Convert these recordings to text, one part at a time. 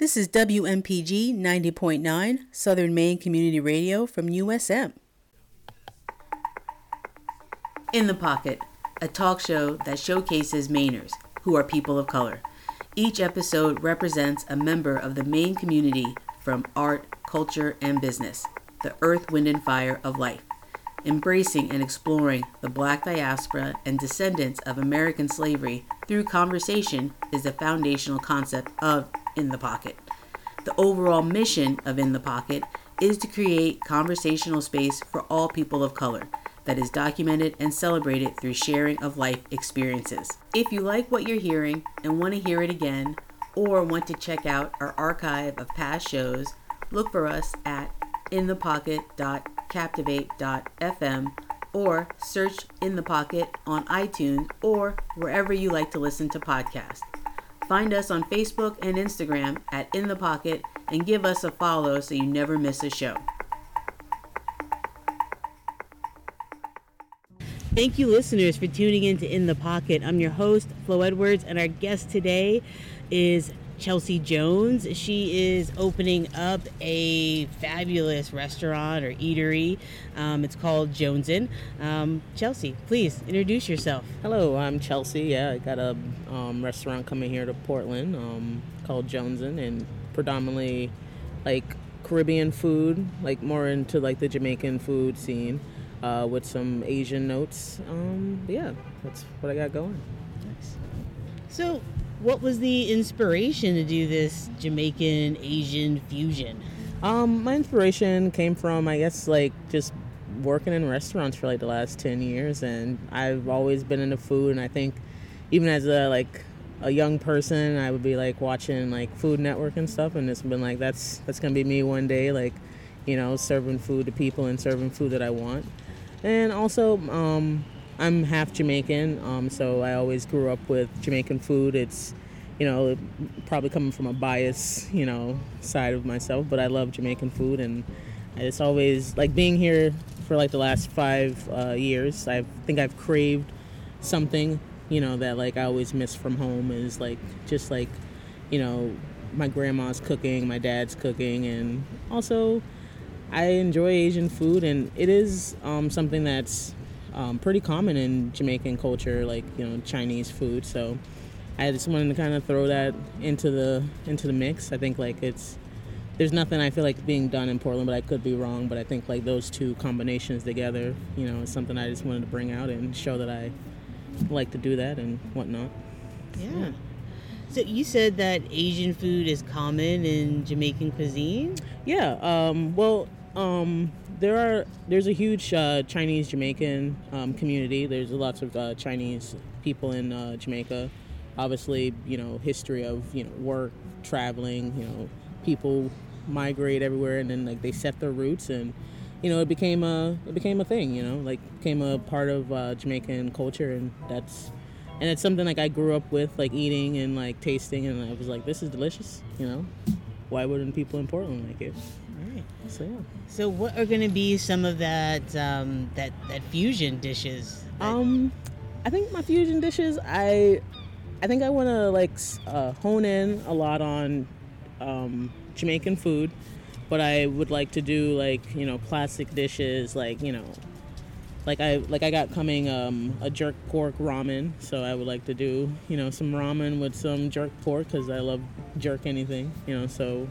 This is WMPG 90.9 Southern Maine Community Radio from USM. In the Pocket, a talk show that showcases Mainers, who are people of color. Each episode represents a member of the Maine community from art, culture, and business, the earth, wind, and fire of life. Embracing and exploring the black diaspora and descendants of American slavery through conversation is the foundational concept of In the Pocket. The overall mission of In the Pocket is to create conversational space for all people of color that is documented and celebrated through sharing of life experiences. If you like what you're hearing and want to hear it again, or want to check out our archive of past shows, look for us at inthepocket.captivate.fm or search In the Pocket on iTunes or wherever you like to listen to podcasts. Find us on Facebook and Instagram at In the Pocket and give us a follow so you never miss a show. Thank you, listeners, for tuning in to In the Pocket. I'm your host, Flo Edwards, and our guest today is Chelsea Jones. She is opening up a fabulous restaurant or eatery. Um, it's called Jonesin. Um, Chelsea, please introduce yourself. Hello, I'm Chelsea. Yeah, I got a um, restaurant coming here to Portland um, called Jonesin, and predominantly like Caribbean food, like more into like the Jamaican food scene. Uh, with some Asian notes. Um, yeah, that's what I got going. Nice. So, what was the inspiration to do this Jamaican Asian fusion? Um, my inspiration came from, I guess, like just working in restaurants for like the last 10 years and I've always been into food and I think even as a like a young person I would be like watching like Food Network and stuff and it's been like that's that's gonna be me one day like you know serving food to people and serving food that I want and also um, I'm half Jamaican, um, so I always grew up with Jamaican food. It's, you know, probably coming from a bias, you know, side of myself, but I love Jamaican food, and it's always like being here for like the last five uh, years. I think I've craved something, you know, that like I always miss from home is like just like, you know, my grandma's cooking, my dad's cooking, and also I enjoy Asian food, and it is um, something that's um, pretty common in Jamaican culture, like you know Chinese food. So I just wanted to kind of throw that into the into the mix. I think like it's there's nothing I feel like being done in Portland, but I could be wrong. But I think like those two combinations together, you know, is something I just wanted to bring out and show that I like to do that and whatnot. Yeah. So you said that Asian food is common in Jamaican cuisine. Yeah. Um, well, um, there are there's a huge uh, Chinese Jamaican um, community. There's lots of uh, Chinese people in uh, Jamaica. Obviously, you know history of you know work, traveling. You know people migrate everywhere, and then like they set their roots, and you know it became a it became a thing. You know like became a part of uh, Jamaican culture, and that's and it's something like I grew up with, like eating and like tasting, and I was like, this is delicious. You know, why wouldn't people in Portland like it? Right. So yeah. So what are going to be some of that um, that that fusion dishes? That... Um, I think my fusion dishes. I I think I want to like uh, hone in a lot on um, Jamaican food, but I would like to do like you know classic dishes like you know like I like I got coming um, a jerk pork ramen, so I would like to do you know some ramen with some jerk pork because I love jerk anything you know so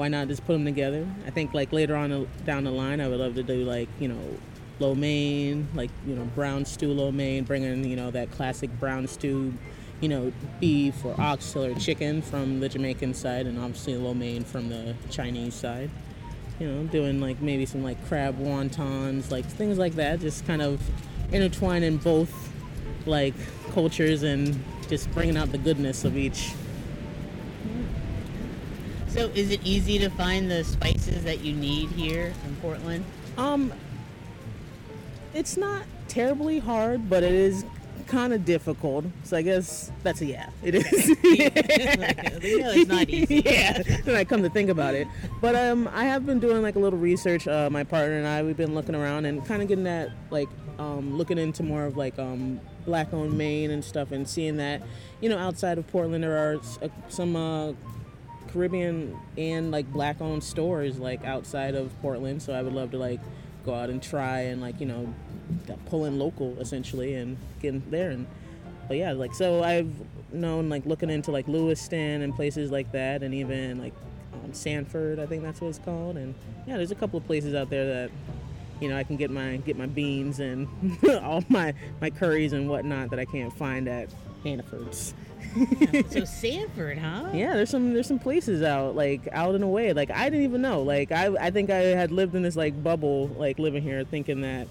why not just put them together? I think like later on uh, down the line, I would love to do like you know, lo mein, like you know brown stew lo mein, bringing you know that classic brown stew, you know beef or oxtail or chicken from the Jamaican side, and obviously lo mein from the Chinese side. You know, doing like maybe some like crab wontons, like things like that, just kind of intertwining both like cultures and just bringing out the goodness of each so, is it easy to find the spices that you need here in Portland? Um, it's not terribly hard, but it is kind of difficult. So I guess that's a yeah. It is. yeah, it's not easy. yeah, when I come to think about it. But um, I have been doing like a little research. Uh, my partner and I, we've been looking around and kind of getting that like um, looking into more of like um, black-owned Maine and stuff, and seeing that you know outside of Portland there are uh, some uh, Caribbean and like black owned stores like outside of Portland. So I would love to like go out and try and like you know pull in local essentially and get in there and but yeah like so I've known like looking into like Lewiston and places like that and even like um, Sanford I think that's what it's called and yeah there's a couple of places out there that you know I can get my get my beans and all my my curries and whatnot that I can't find at Hannaford's. so Sanford, huh? Yeah, there's some there's some places out like out and away. Like I didn't even know. Like I I think I had lived in this like bubble, like living here, thinking that,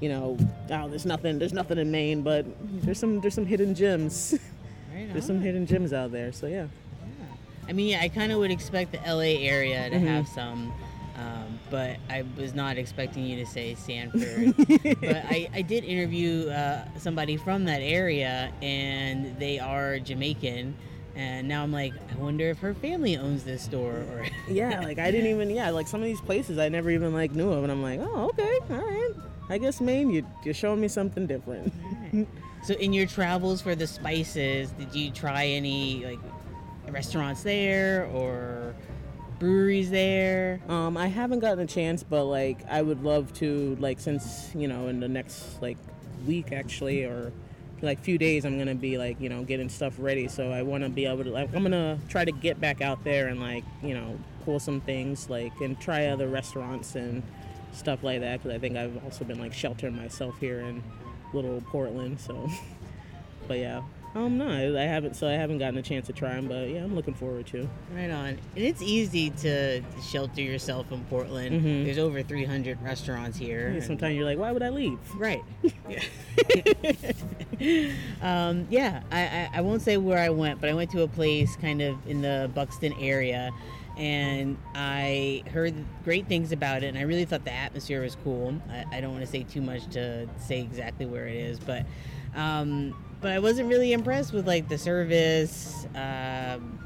you know, oh there's nothing there's nothing in Maine, but there's some there's some hidden gems. Right there's some hidden gems out there. So yeah. yeah. I mean, yeah, I kind of would expect the LA area to mm-hmm. have some um, but I was not expecting you to say Sanford. but I, I did interview uh, somebody from that area, and they are Jamaican. And now I'm like, I wonder if her family owns this store, or yeah, like I didn't even yeah, like some of these places I never even like knew of, and I'm like, oh okay, all right. I guess Maine, you you're showing me something different. Right. So in your travels for the spices, did you try any like restaurants there or breweries there? Um, I haven't gotten a chance, but like I would love to. Like since you know in the next like week actually or like few days I'm gonna be like you know getting stuff ready. So I want to be able to like I'm gonna try to get back out there and like you know pull some things like and try other restaurants and stuff like that because I think I've also been like sheltering myself here in little Portland. So, but yeah, um, no, I haven't. So I haven't gotten a chance to try them, but yeah, I'm looking forward to. Right on, and it's easy to shelter yourself in Portland. Mm-hmm. There's over 300 restaurants here. Yeah, sometimes you're like, why would I leave? Right. um, yeah, I, I, I won't say where I went, but I went to a place kind of in the Buxton area, and I heard great things about it, and I really thought the atmosphere was cool. I, I don't want to say too much to say exactly where it is, but. Um, but I wasn't really impressed with like the service, um,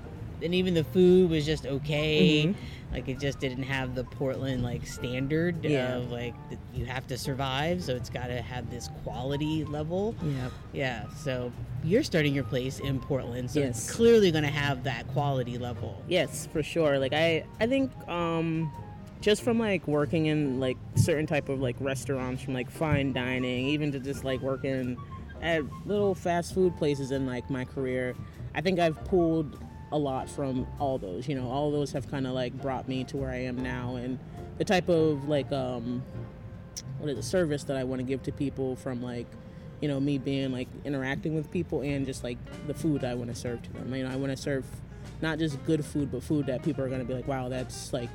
and even the food was just okay. Mm-hmm. Like it just didn't have the Portland like standard yeah. of like you have to survive, so it's got to have this quality level. Yeah, yeah. So you're starting your place in Portland, so yes. it's clearly going to have that quality level. Yes, for sure. Like I, I think. um just from like working in like certain type of like restaurants from like fine dining even to just like working at little fast food places in like my career, I think I've pulled a lot from all those. You know, all those have kind of like brought me to where I am now, and the type of like um, what is the service that I want to give to people from like you know me being like interacting with people and just like the food I want to serve to them. You know, I want to serve not just good food, but food that people are to be like, wow, that's like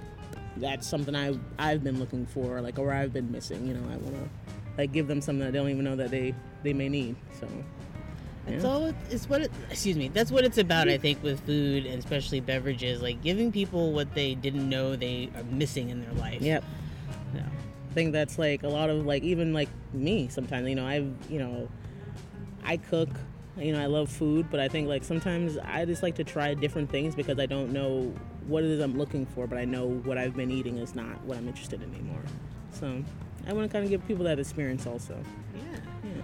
that's something I I've been looking for, like or I've been missing. You know, I want to like give them something that they don't even know that they they may need. So that's yeah. all it's what it, excuse me that's what it's about i think with food and especially beverages like giving people what they didn't know they are missing in their life yep yeah. i think that's like a lot of like even like me sometimes you know i you know i cook you know i love food but i think like sometimes i just like to try different things because i don't know what it is i'm looking for but i know what i've been eating is not what i'm interested in anymore so I want to kind of give people that experience also. Yeah. yeah.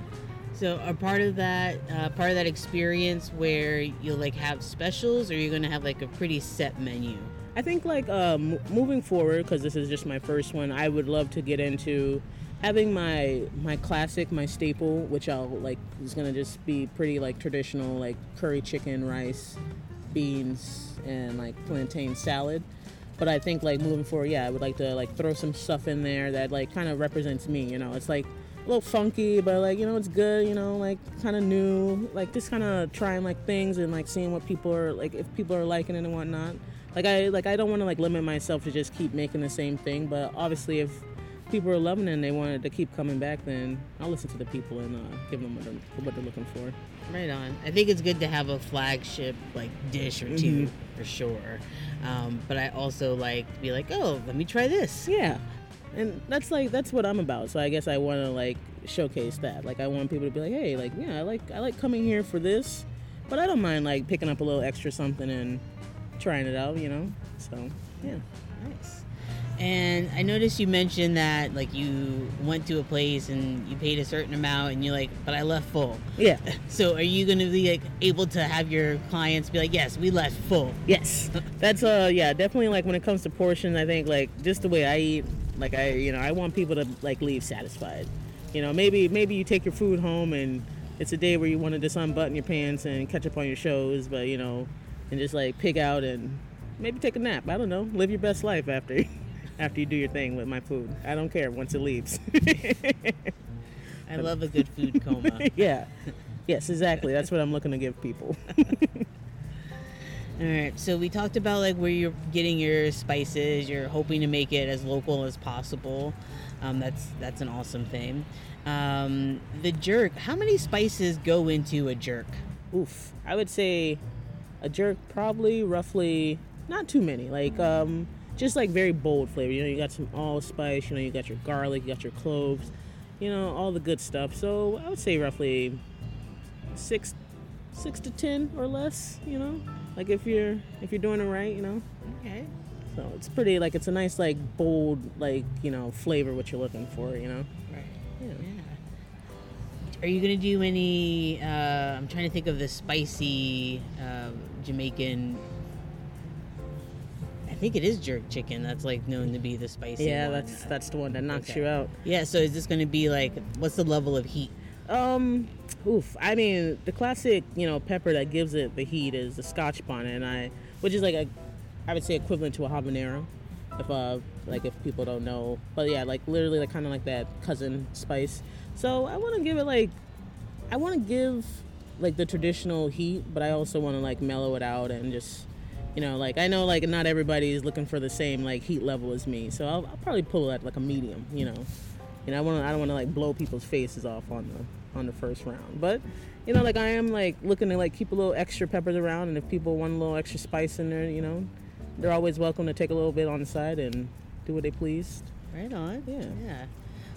So, a part of that, uh, part of that experience where you'll like have specials, or you're gonna have like a pretty set menu. I think like um, moving forward, because this is just my first one, I would love to get into having my my classic, my staple, which I'll like is gonna just be pretty like traditional, like curry chicken, rice, beans, and like plantain salad. But I think like moving forward, yeah, I would like to like throw some stuff in there that like kind of represents me. You know, it's like a little funky, but like you know, it's good. You know, like kind of new, like just kind of trying like things and like seeing what people are like if people are liking it and whatnot. Like I like I don't want to like limit myself to just keep making the same thing, but obviously if people are loving it and they wanted to keep coming back, then I'll listen to the people and uh, give them what they're, what they're looking for. Right on. I think it's good to have a flagship like dish or 2 mm-hmm. for sure. Um, but I also like to be like, oh, let me try this. Yeah, and that's like that's what I'm about. So I guess I want to like showcase that. Like I want people to be like, hey, like yeah, I like I like coming here for this, but I don't mind like picking up a little extra something and trying it out, you know. So yeah. Nice. And I noticed you mentioned that like you went to a place and you paid a certain amount and you're like, but I left full. Yeah. So are you going to be like able to have your clients be like, yes, we left full? Yes. That's uh yeah, definitely like when it comes to portions, I think like just the way I eat, like I you know, I want people to like leave satisfied. You know, maybe maybe you take your food home and it's a day where you want to just unbutton your pants and catch up on your shows, but you know, and just like pig out and maybe take a nap. I don't know. Live your best life after after you do your thing with my food. I don't care once it leaves. I love a good food coma. yeah. Yes, exactly. That's what I'm looking to give people. All right, so we talked about like where you're getting your spices. You're hoping to make it as local as possible. Um, that's that's an awesome thing. Um, the jerk. How many spices go into a jerk? Oof. I would say a jerk probably roughly not too many. Like um, just like very bold flavor. You know, you got some allspice. You know, you got your garlic. You got your cloves. You know, all the good stuff. So I would say roughly six, six to ten or less. You know, like if you're if you're doing it right. You know. Okay. So it's pretty like it's a nice like bold like you know flavor what you're looking for. You know. Right. Yeah. Yeah. Are you gonna do any? Uh, I'm trying to think of the spicy uh, Jamaican. I think it is jerk chicken. That's like known to be the spicy. Yeah, one. that's that's the one that knocks Okay. you out. Yeah. So is this gonna be like? What's the level of heat? Um, oof. I mean, the classic, you know, pepper that gives it the heat is the Scotch bonnet, and I, which is like a, I would say equivalent to a habanero, if uh, like if people don't know. But yeah, like literally, like kind of like that cousin spice. So I want to give it like, I want to give like the traditional heat, but I also want to like mellow it out and just. You know, like I know, like not everybody is looking for the same like heat level as me, so I'll, I'll probably pull at like a medium. You know, you know, I want to I don't want to like blow people's faces off on the on the first round. But you know, like I am like looking to like keep a little extra peppers around, and if people want a little extra spice in there, you know, they're always welcome to take a little bit on the side and do what they please. Right on. Yeah. Yeah.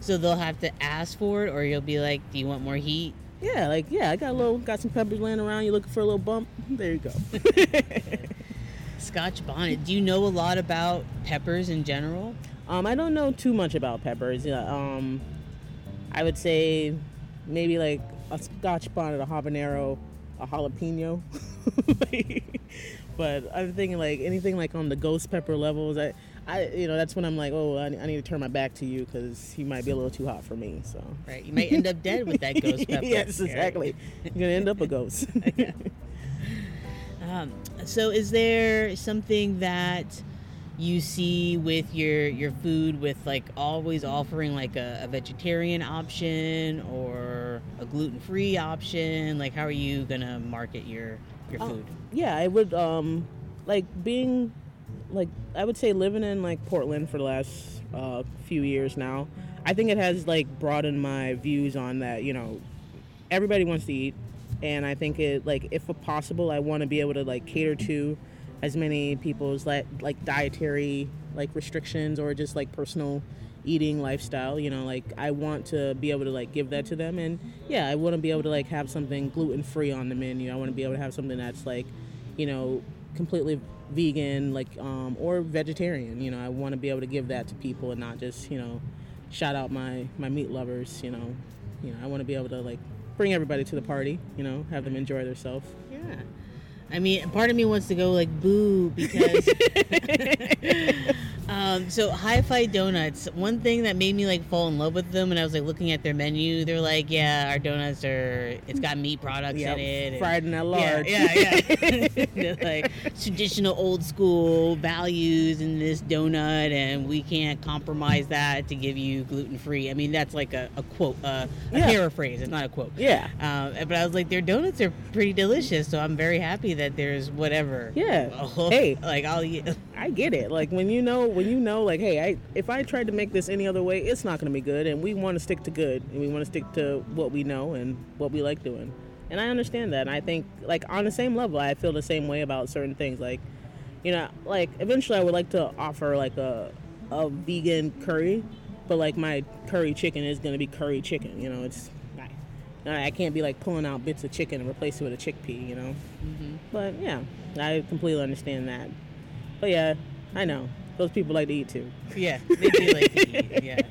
So they'll have to ask for it, or you'll be like, "Do you want more heat?" Yeah, like yeah, I got a little got some peppers laying around. You looking for a little bump? There you go. Scotch bonnet. Do you know a lot about peppers in general? um, I don't know too much about peppers. Yeah, um, I would say maybe like a Scotch bonnet, a habanero, a jalapeno. but I'm thinking like anything like on the ghost pepper levels. I, I, you know, that's when I'm like, oh, I, I need to turn my back to you because he might be a little too hot for me. So. Right. You might end up dead with that ghost pepper. yes, exactly. You're gonna end up a ghost. Um, so, is there something that you see with your your food with like always offering like a, a vegetarian option or a gluten free option? Like, how are you gonna market your your Oh, food? yeah, I would um like being like I would say living in like Portland for the last uh, few years now. I think it has like broadened my views on that. You know, everybody wants to eat, and I think it like if possible, I want to be able to like cater to as many people's like like dietary like restrictions or just like personal eating lifestyle you know like i want to be able to like give that to them. And yeah i want to be able to like have something gluten free on the menu. I want to be able to have something that's like you know completely vegan like um or vegetarian you know. I want to be able to give that to people and not just you know shout out my my meat lovers you know. You know i want to be able to like bring everybody to the party you know have them enjoy themselves Yeah. I mean, part of me wants to go like boo because. um, so Hi-Fi Donuts. One thing that made me like fall in love with them, and I was like looking at their menu. They're like, yeah, our donuts are. It's got meat products yeah in it. and- fried in a Yeah, large yeah, yeah. They're like traditional old school values in this donut, and we can't compromise that to give you gluten free. I mean, that's like a, a quote, uh, a Yeah. paraphrase. It's not a quote. yeah Um, but I was like, their donuts are pretty delicious, so I'm very happy that there's whatever. Yeah. Oh, Hey. like I'll eat. I get it. Like when you know, when you know, like, hey, I if I tried to make this any other way, it's not going to be good. And we want to stick to good, and we want to stick to what we know and what we like doing. And I understand that. And I think, like, on the same level, I feel the same way about certain things. Like, you know, like eventually, I would like to offer like a a vegan curry, but like my curry chicken is going to be curry chicken. You know, it's. I- I can't be like pulling out bits of chicken and replace it with a chickpea, you know. Mm-hmm. But yeah, I completely understand that. But yeah, I know those people like to eat too. Yeah, they do like to eat. Yes.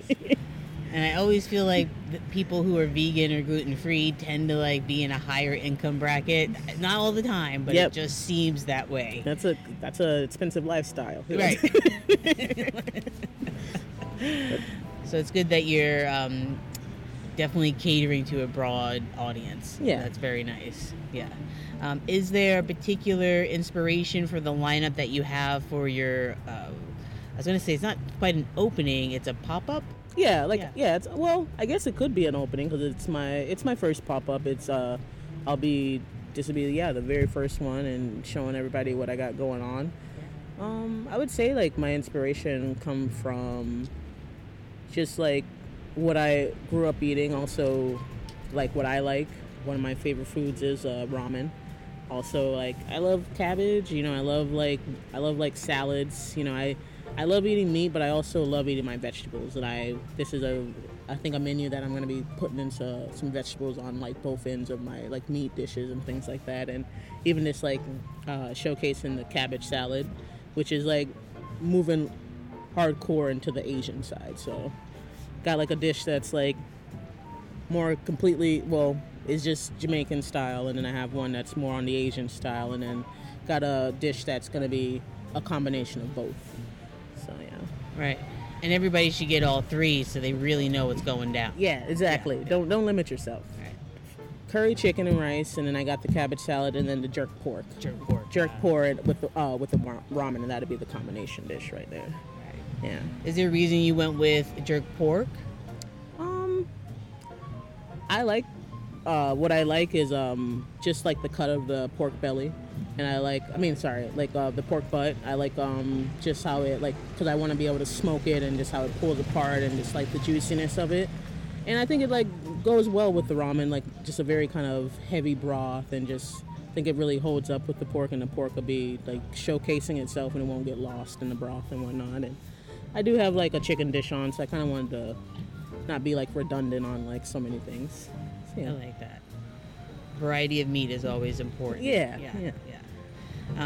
And I always feel like people who are vegan or gluten free tend to like be in a higher income bracket. Not all the time, but Yep. it just seems that way. That's a that's a expensive lifestyle. Right. so it's good that you're um, definitely catering to a broad audience. Yeah. That's very nice. Yeah. Um, is there a particular inspiration for the lineup that you have for your? Uh, I was going to say it's not quite an opening; it's a pop up. Yeah, like Yeah. yeah. it's well, I guess it could be an opening because it's my it's my first pop up. It's uh, I'll be this will be yeah the very first one and showing everybody what I got going on. Um, I would say like my inspiration come from just like what I grew up eating. Also, like what I like. One of my favorite foods is uh, ramen. Also, like I love cabbage. You know, I love like I love like salads. You know, I I love eating meat, but I also love eating my vegetables. And I this is a I think a menu that I'm gonna be putting into some vegetables on like both ends of my like meat dishes and things like that. And even this like uh, showcasing the cabbage salad, which is like moving hardcore into the Asian side. So got like a dish that's like more completely well is just Jamaican style, and then I have one that's more on the Asian style, and then got a dish that's gonna be a combination of both. So yeah, Right. And everybody should get all three so they really know what's going down. yeah, exactly. Don't don't limit yourself. Right. Curry chicken and rice, and then I got the cabbage salad, and then the jerk pork. Jerk pork. Jerk pork with the uh, with the ramen, and that'd be the combination dish right there. Right. Yeah. Is there a reason you went with jerk pork? Um, I like uh, what I like is um just like the cut of the pork belly, and I like I mean sorry like uh, the pork butt. I like um just how it like because I want to be able to smoke it and just how it pulls apart and just like the juiciness of it. And I think it like goes well with the ramen, like just a very kind of heavy broth and just. I think it really holds up with the pork, and the pork will be like showcasing itself, and it won't get lost in the broth and whatnot. And I do have like a chicken dish on, so I kind of wanted to not be like redundant on like so many things. So, I like that. Variety of meat is always important. Yeah, Yeah. yeah. yeah.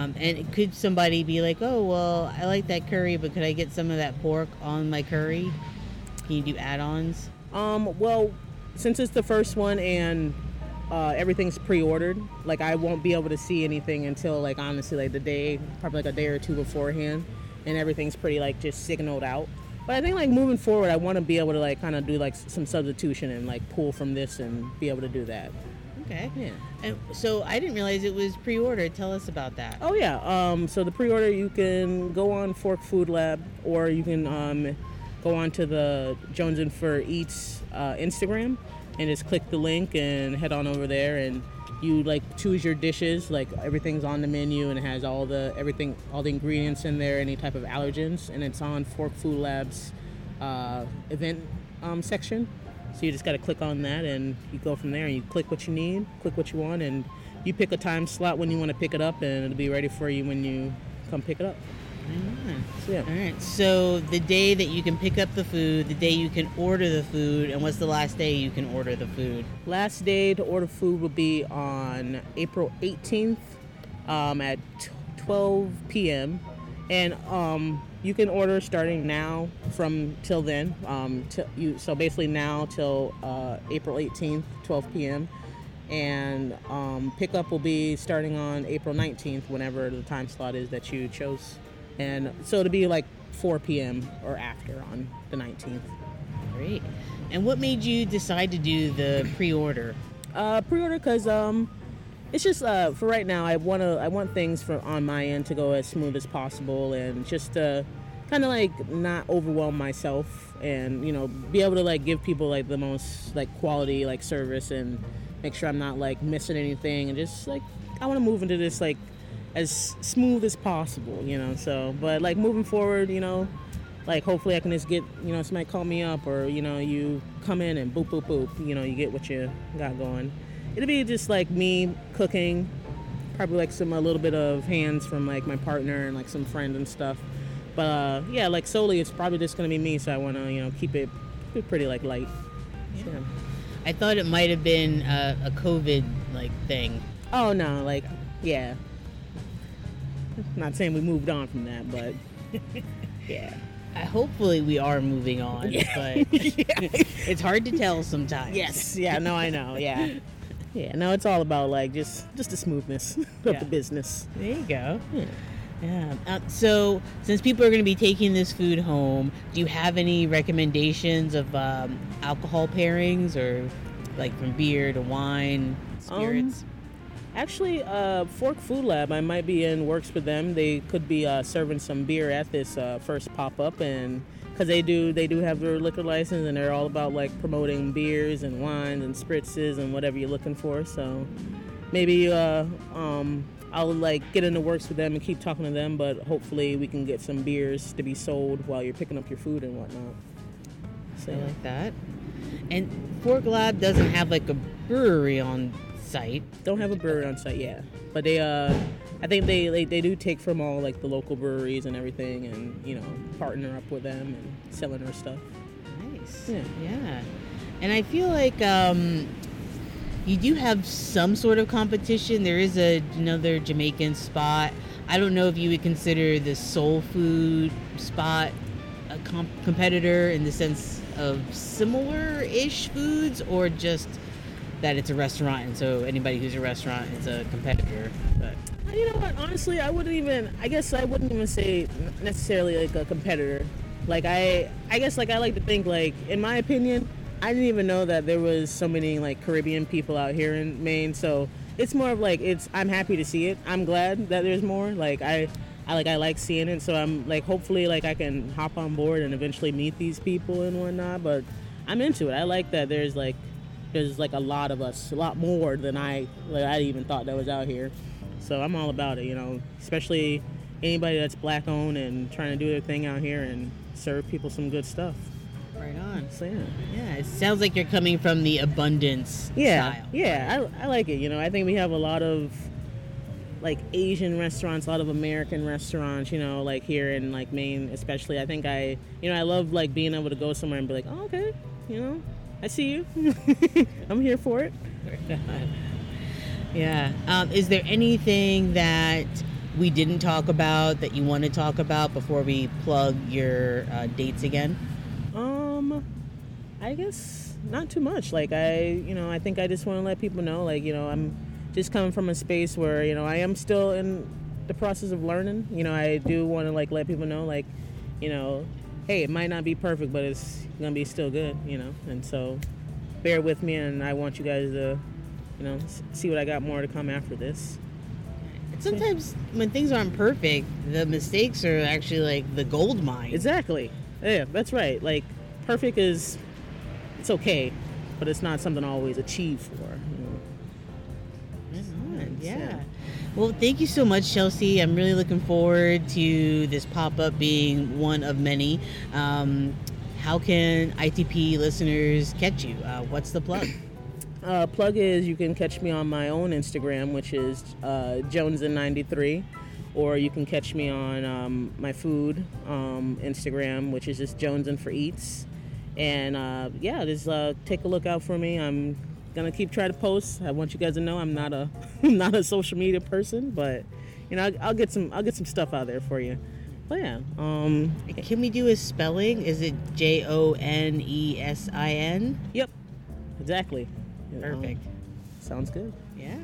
Um, and could somebody be like, oh, well, I like that curry, but could I get some of that pork on my curry? Can you do add ons? Um, well, since it's the first one and uh, everything's pre-ordered, like I won't be able to see anything until like honestly like the day, probably like a day or two beforehand, and everything's pretty like just signaled out. But I think like moving forward, I want to be able to like kind of do like some substitution and like pull from this and be able to do that. Okay. Yeah. And so I didn't realize it was pre ordered. Tell us about that. Oh yeah. Um, so the pre-order you can go on Fork Food Lab, or you can um, go on to the Jonesin for Eats uh, Instagram, and just click the link and head on over there, and you like choose your dishes. Like everything's on the menu, and it has all the everything, all the ingredients in there, any type of allergens, and it's on Fork Food Lab's uh, event um, section. So you just got to click on that, and you go from there, and you click what you need, click what you want, and you pick a time slot when you want to pick it up, and it'll be ready for you when you come pick it up. So yeah. All right. So the day that you can pick up the food, the day you can order the food, and what's the last day you can order the food? Last day to order food will be on April 18th um, at 12 p.m. And um, you can order starting now from till then. Um, till you, so basically now till uh, April 18th, 12 p.m. And um, pickup will be starting on April 19th, whenever the time slot is that you chose. And so it'll be like 4 p.m. or after on the 19th. Great. And what made you decide to do the pre order? Uh, pre-order because um, it's just uh, for right now. I want to I want things for on my end to go as smooth as possible and just uh, kind of like not overwhelm myself and you know be able to like give people like the most like quality like service and make sure I'm not like missing anything and just like I want to move into this like as smooth as possible, you know. So, but like moving forward, you know, like hopefully I can just get you know somebody call me up or you know you come in and boop boop boop you know you get what you got going. It'll be just like me cooking, probably like some a little bit of hands from like my partner and like some friends and stuff. But uh, yeah, like solely it's probably just gonna be me. So I want to you know keep it, pretty like light. So, I thought it might have been a, a COVID like thing. Oh no, like yeah. Not saying we moved on from that, but yeah. Uh, hopefully we are moving on, Yeah. but it's hard to tell sometimes. Yes, yeah, no, I know, yeah. Yeah, no, it's all about like just just the smoothness of Yeah. the business. There you go. Yeah. Yeah. Uh, so, since people are going to be taking this food home, do you have any recommendations of um, alcohol pairings or like from beer to wine, spirits? Actually, uh, Fork Food Lab, I might be in works with them. They could be uh, serving some beer at this uh, first pop up, and because they do, they do have their liquor license, and they're all about like promoting beers and wines and spritzes and whatever you're looking for. So maybe uh, um, I'll like get in the works with them and keep talking to them, but hopefully we can get some beers to be sold while you're picking up your food and whatnot. So I like that. And Fork Lab doesn't have like a brewery on site. don't have a brewery on site yeah. but they uh, I think they, they they do take from all like the local breweries and everything, and you know partner up with them and selling their stuff. Nice. Yeah. Yeah. And I feel like um, you do have some sort of competition. There is a another Jamaican spot. I don't know if you would consider the soul food spot a comp- competitor in the sense of similar-ish foods, or just that it's a restaurant, and so anybody who's a restaurant is a competitor. But You know what? Honestly, I wouldn't even. I guess I wouldn't even say necessarily like a competitor. Like I, I guess like I like to think like in my opinion, I didn't even know that there was so many like Caribbean people out here in Maine. So it's more of like it's. I'm happy to see it. I'm glad that there's more. Like I, I like I like seeing it. So I'm like hopefully like I can hop on board and eventually meet these people and whatnot. But I'm into it. I like that there's like there's like a lot of us, a lot more than I like I even thought that was out here. So I'm all about it, you know, especially anybody that's black owned and trying to do their thing out here and serve people some good stuff. right on. So yeah. Yeah, it sounds like you're coming from the abundance Yeah, style. yeah, I, I like it. You know, I think we have a lot of like Asian restaurants, a lot of American restaurants. You know, like here in like Maine, especially. I think I, you know, I love like being able to go somewhere and be like, oh, okay, you know, I see you. I'm here for it. Yeah. Um, is there anything that we didn't talk about that you want to talk about before we plug your uh, dates again? Um, I guess not too much. Like I, you know, I think I just want to let people know, like you know, I'm just coming from a space where you know I am still in the process of learning. You know, I do want to like let people know, like, you know, hey, it might not be perfect, but it's gonna be still good. You know, and so bear with me, and I want you guys to, you know, see what I got more to come after this. Sometimes when things aren't perfect, the mistakes are actually like the gold mine. Exactly. Yeah, that's right. Like, perfect is, it's okay, but it's not something I always achieve for. You know? Right on, Yeah. Yeah. Well, thank you so much, Chelsea. I'm really looking forward to this pop up being one of many. Um, how can ITP listeners catch you? Uh, what's the plug? Uh, plug is you can catch me on my own Instagram, which is uh, Jonesin93, or you can catch me on um, my food um, Instagram, which is just Jonesin for Eats. And uh, yeah, just uh, take a look out for me. I'm gonna keep trying to post. I want you guys to know I'm not a I'm not a social media person, but you know I'll, I'll get some I'll get some stuff out there for you. But yeah, um, Can we do a spelling? Is it J O N E S I N? yep, exactly. Um, Perfect. sounds good. Yeah.